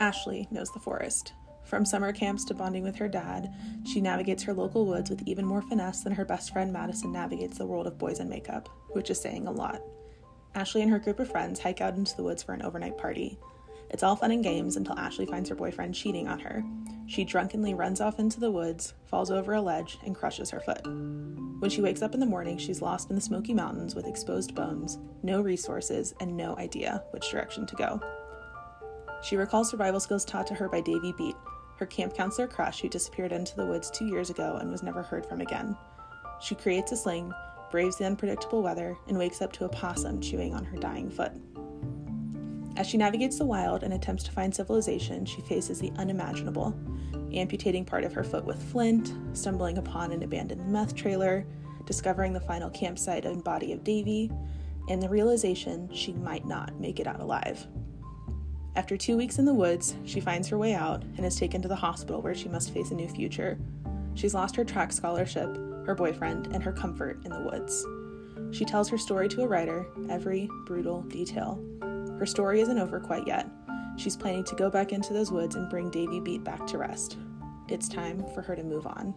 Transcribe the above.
Ashley knows the forest. From summer camps to bonding with her dad, she navigates her local woods with even more finesse than her best friend Madison navigates the world of boys and makeup, which is saying a lot. Ashley and her group of friends hike out into the woods for an overnight party. It's all fun and games until Ashley finds her boyfriend cheating on her. She drunkenly runs off into the woods, falls over a ledge, and crushes her foot. When she wakes up in the morning, she's lost in the Smoky Mountains with exposed bones, no resources, and no idea which direction to go. She recalls survival skills taught to her by Davy Beat, her camp counselor crush who disappeared into the woods two years ago and was never heard from again. She creates a sling, braves the unpredictable weather, and wakes up to a possum chewing on her dying foot. As she navigates the wild and attempts to find civilization, she faces the unimaginable, amputating part of her foot with flint, stumbling upon an abandoned meth trailer, discovering the final campsite and body of Davy, and the realization she might not make it out alive. After two weeks in the woods, she finds her way out and is taken to the hospital where she must face a new future. She's lost her track scholarship, her boyfriend, and her comfort in the woods. She tells her story to a writer, every brutal detail. Her story isn't over quite yet. She's planning to go back into those woods and bring Davy Beat back to rest. It's time for her to move on.